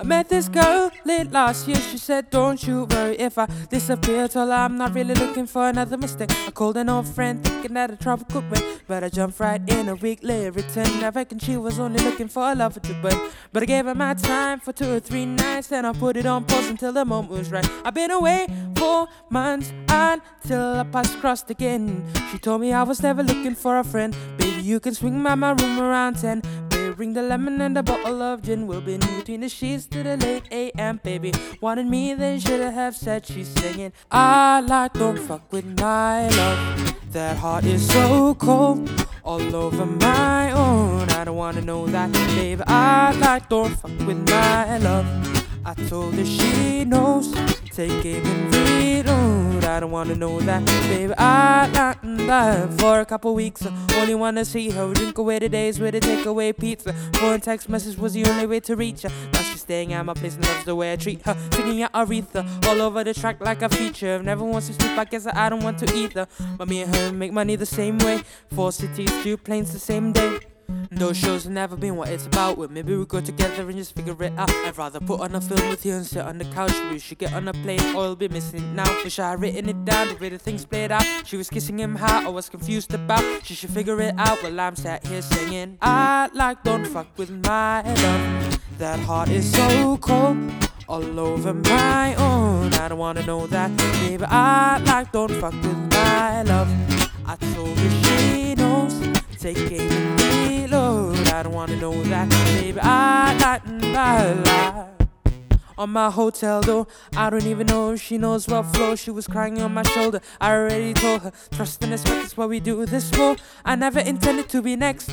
I met this girl late last year. She said, Don't you worry if I disappear. Told her I'm not really looking for another mistake. I called an old friend thinking that a trouble could win. But I jumped right in a week later. Returned. I reckon she was only looking for a lover to burn. But I gave her my time for two or three nights. Then I put it on pause until the moment was right. I've been away for months until I passed crossed again. She told me I was never looking for a friend. Baby, you can swing by my room around 10. Bring the lemon and a bottle of gin. We'll be in between the sheets to the late AM, baby. Wanted me, then should have said she's singing. I like, don't fuck with my love. That heart is so cold, all over my own. I don't wanna know that, baby. I like, don't fuck with my love. I told her she knows. Take aim and reload. I don't wanna know that, baby. I like that for a couple weeks. Only wanna see her. Drink away the days with a takeaway pizza. Phone text message was the only way to reach her. Now she's staying at my place and loves the way I treat her. Singing at Aretha all over the track like a feature. Never wants to sleep, I guess I don't want to either. But me and her make money the same way. Four cities, two planes the same day. Those mm-hmm. shows have never been what it's about. Well, maybe we go together and just figure it out. I'd rather put on a film with you and sit on the couch. We should get on a plane or you'll be missing it now. Wish I had written it down the way the things played out. She was kissing him hard, I was confused about. She should figure it out while I'm sat here singing. I like, don't fuck with my love. That heart is so cold all over my own. I don't wanna know that, baby. I like, don't fuck with my love. I told her she knows. Take reload. I don't wanna know that, baby. I like la la. On my hotel door, I don't even know if she knows what floor. She was crying on my shoulder. I already told her, trust and respect is what we do this for. I never intended to be next.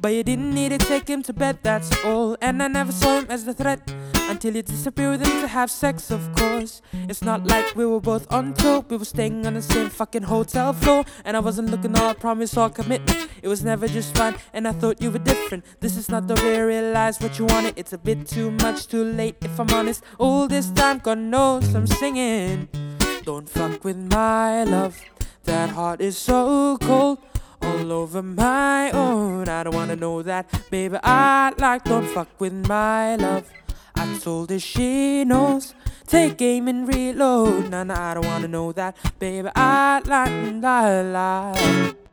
But you didn't need to take him to bed, that's all. And I never saw him as the threat until you disappear him to have sex, of course. It's not like we were both on tour, we were staying on the same fucking hotel floor. And I wasn't looking all promise or commitment. It was never just fun, and I thought you were different. This is not the way I realize what you wanted. It's a bit too much, too late, if I'm honest. All this time, God knows I'm singing. Don't fuck with my love, that heart is so cold all over my own. I don't wanna know that, baby. I like, don't fuck with my love. I told she knows. Take aim and reload. Nah, nah, I don't wanna know that, baby. I like, la la.